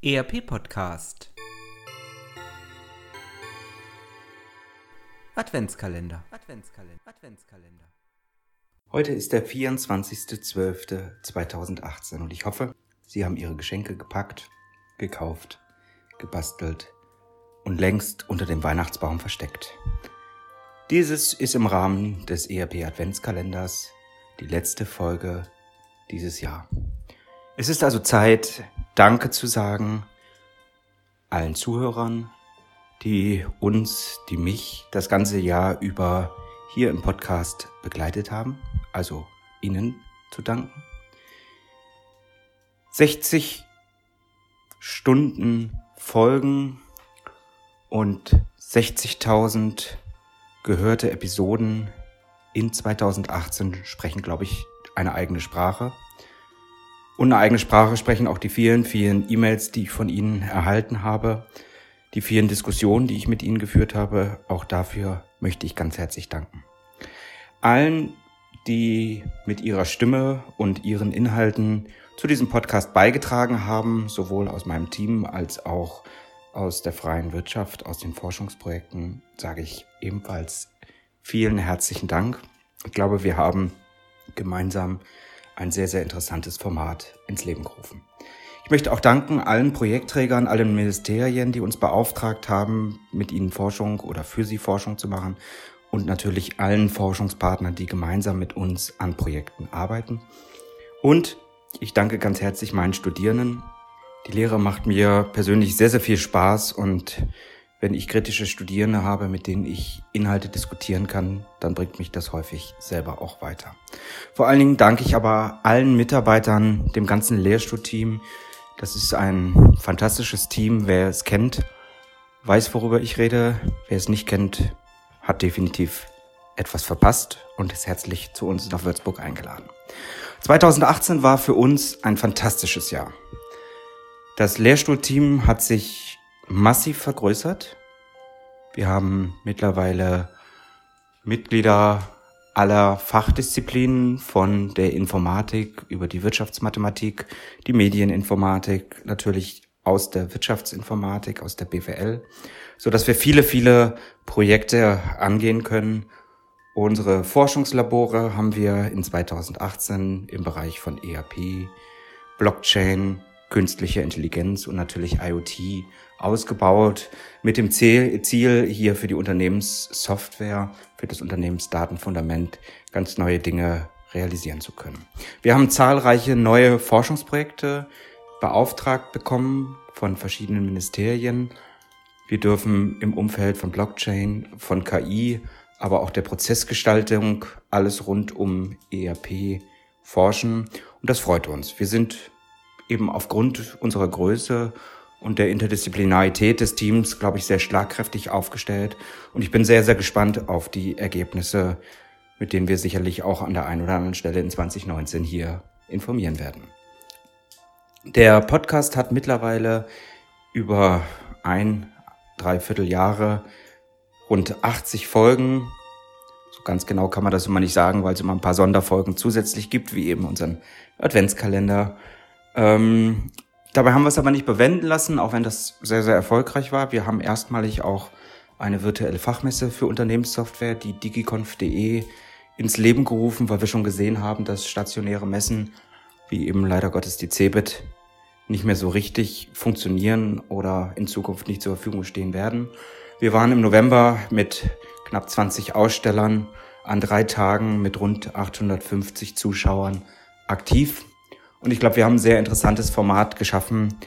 ERP Podcast Adventskalender Adventskalender Adventskalender Heute ist der 24.12.2018 und ich hoffe, Sie haben Ihre Geschenke gepackt, gekauft, gebastelt und längst unter dem Weihnachtsbaum versteckt. Dieses ist im Rahmen des ERP Adventskalenders die letzte Folge dieses Jahr. Es ist also Zeit, Danke zu sagen allen Zuhörern, die uns, die mich das ganze Jahr über hier im Podcast begleitet haben, also Ihnen zu danken. 60 Stunden Folgen und 60.000 gehörte Episoden in 2018 sprechen, glaube ich, eine eigene Sprache. Und eine eigene Sprache sprechen auch die vielen, vielen E-Mails, die ich von Ihnen erhalten habe, die vielen Diskussionen, die ich mit Ihnen geführt habe. Auch dafür möchte ich ganz herzlich danken. Allen, die mit ihrer Stimme und ihren Inhalten zu diesem Podcast beigetragen haben, sowohl aus meinem Team als auch aus der freien Wirtschaft, aus den Forschungsprojekten, sage ich ebenfalls vielen herzlichen Dank. Ich glaube, wir haben gemeinsam ein sehr, sehr interessantes Format ins Leben gerufen. Ich möchte auch danken allen Projektträgern, allen Ministerien, die uns beauftragt haben, mit ihnen Forschung oder für sie Forschung zu machen und natürlich allen Forschungspartnern, die gemeinsam mit uns an Projekten arbeiten. Und ich danke ganz herzlich meinen Studierenden. Die Lehre macht mir persönlich sehr, sehr viel Spaß und wenn ich kritische Studierende habe, mit denen ich Inhalte diskutieren kann, dann bringt mich das häufig selber auch weiter. Vor allen Dingen danke ich aber allen Mitarbeitern, dem ganzen Lehrstuhlteam. Das ist ein fantastisches Team. Wer es kennt, weiß, worüber ich rede. Wer es nicht kennt, hat definitiv etwas verpasst und ist herzlich zu uns nach Würzburg eingeladen. 2018 war für uns ein fantastisches Jahr. Das Lehrstuhlteam hat sich massiv vergrößert. Wir haben mittlerweile Mitglieder aller Fachdisziplinen von der Informatik über die Wirtschaftsmathematik, die Medieninformatik, natürlich aus der Wirtschaftsinformatik, aus der BWL, so dass wir viele, viele Projekte angehen können. Unsere Forschungslabore haben wir in 2018 im Bereich von ERP, Blockchain, künstliche Intelligenz und natürlich IoT ausgebaut mit dem Ziel, hier für die Unternehmenssoftware, für das Unternehmensdatenfundament ganz neue Dinge realisieren zu können. Wir haben zahlreiche neue Forschungsprojekte beauftragt bekommen von verschiedenen Ministerien. Wir dürfen im Umfeld von Blockchain, von KI, aber auch der Prozessgestaltung alles rund um ERP forschen und das freut uns. Wir sind eben aufgrund unserer Größe und der Interdisziplinarität des Teams, glaube ich, sehr schlagkräftig aufgestellt. Und ich bin sehr, sehr gespannt auf die Ergebnisse, mit denen wir sicherlich auch an der einen oder anderen Stelle in 2019 hier informieren werden. Der Podcast hat mittlerweile über ein, dreiviertel Jahre rund 80 Folgen. So ganz genau kann man das immer nicht sagen, weil es immer ein paar Sonderfolgen zusätzlich gibt, wie eben unseren Adventskalender. Ähm, Dabei haben wir es aber nicht bewenden lassen, auch wenn das sehr, sehr erfolgreich war. Wir haben erstmalig auch eine virtuelle Fachmesse für Unternehmenssoftware, die digiconf.de, ins Leben gerufen, weil wir schon gesehen haben, dass stationäre Messen, wie eben leider Gottes die CeBIT, nicht mehr so richtig funktionieren oder in Zukunft nicht zur Verfügung stehen werden. Wir waren im November mit knapp 20 Ausstellern an drei Tagen mit rund 850 Zuschauern aktiv. Und ich glaube, wir haben ein sehr interessantes Format geschaffen,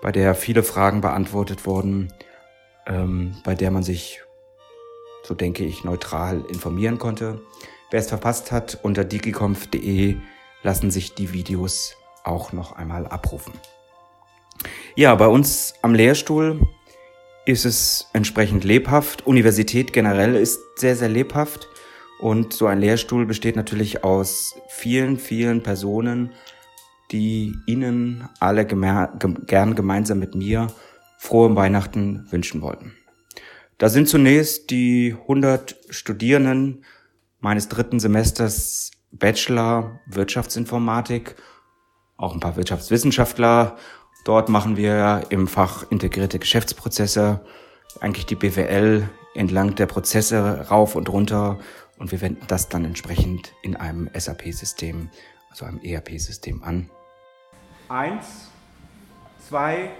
bei der viele Fragen beantwortet wurden, ähm, bei der man sich, so denke ich, neutral informieren konnte. Wer es verpasst hat, unter digiconf.de lassen sich die Videos auch noch einmal abrufen. Ja, bei uns am Lehrstuhl ist es entsprechend lebhaft. Universität generell ist sehr, sehr lebhaft. Und so ein Lehrstuhl besteht natürlich aus vielen, vielen Personen, die Ihnen alle gern gemeinsam mit mir frohe Weihnachten wünschen wollten. Da sind zunächst die 100 Studierenden meines dritten Semesters Bachelor Wirtschaftsinformatik, auch ein paar Wirtschaftswissenschaftler Dort machen wir im Fach integrierte Geschäftsprozesse eigentlich die BWL entlang der Prozesse rauf und runter und wir wenden das dann entsprechend in einem SAP-System, also einem ERP-System an. Eins, zwei,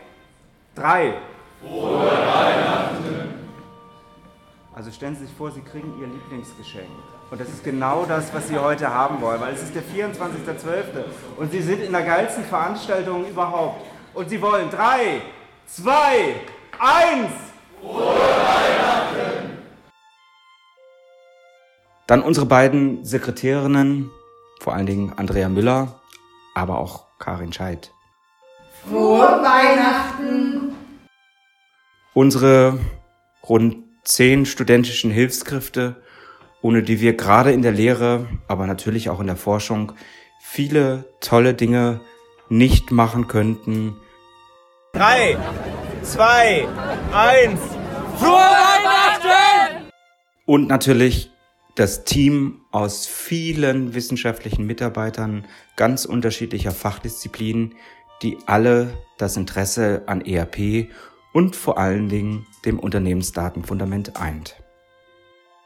drei. Frohe Weihnachten! Also stellen Sie sich vor, Sie kriegen Ihr Lieblingsgeschenk. Und das ist genau das, was Sie heute haben wollen, weil es ist der 24.12. und Sie sind in der geilsten Veranstaltung überhaupt. Und Sie wollen drei, zwei, eins. Frohe Weihnachten! Dann unsere beiden Sekretärinnen, vor allen Dingen Andrea Müller, aber auch Karin Scheidt. Frohe Weihnachten! Unsere rund zehn studentischen Hilfskräfte, ohne die wir gerade in der Lehre, aber natürlich auch in der Forschung viele tolle Dinge nicht machen könnten. Drei, zwei, eins. Frohe Weihnachten! Und natürlich das Team aus vielen wissenschaftlichen Mitarbeitern ganz unterschiedlicher Fachdisziplinen, die alle das Interesse an ERP und vor allen Dingen dem Unternehmensdatenfundament eint.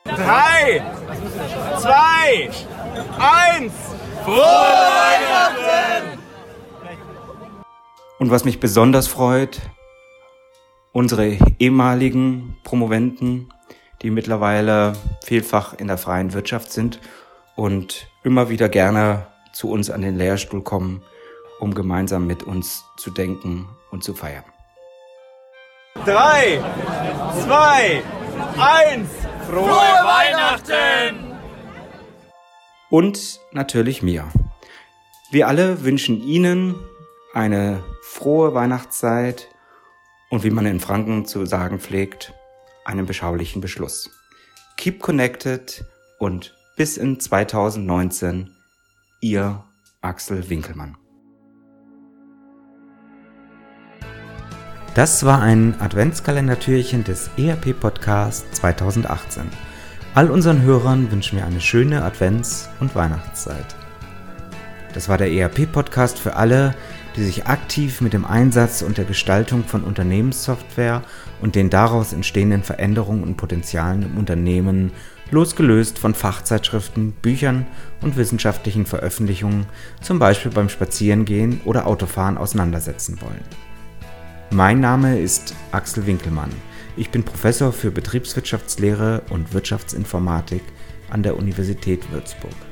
Drei, zwei, eins. Frohe Weihnachten! Und was mich besonders freut, unsere ehemaligen Promoventen, die mittlerweile vielfach in der freien Wirtschaft sind und immer wieder gerne zu uns an den Lehrstuhl kommen, um gemeinsam mit uns zu denken und zu feiern. Drei, zwei, eins. Frohe, Weihnachten! Und natürlich mir. Wir alle wünschen Ihnen eine frohe Weihnachtszeit und wie man in Franken zu sagen pflegt, einen beschaulichen Beschluss. Keep connected und bis in 2019, Ihr Axel Winkelmann. Das war ein Adventskalendertürchen des ERP Podcast 2018. All unseren Hörern wünschen wir eine schöne Advents- und Weihnachtszeit. Das war der ERP Podcast für alle, die sich aktiv mit dem Einsatz und der Gestaltung von Unternehmenssoftware und den daraus entstehenden Veränderungen und Potenzialen im Unternehmen losgelöst von Fachzeitschriften, Büchern und wissenschaftlichen Veröffentlichungen, zum Beispiel beim Spazierengehen oder Autofahren auseinandersetzen wollen. Mein Name ist Axel Winkelmann. Ich bin Professor für Betriebswirtschaftslehre und Wirtschaftsinformatik an der Universität Würzburg.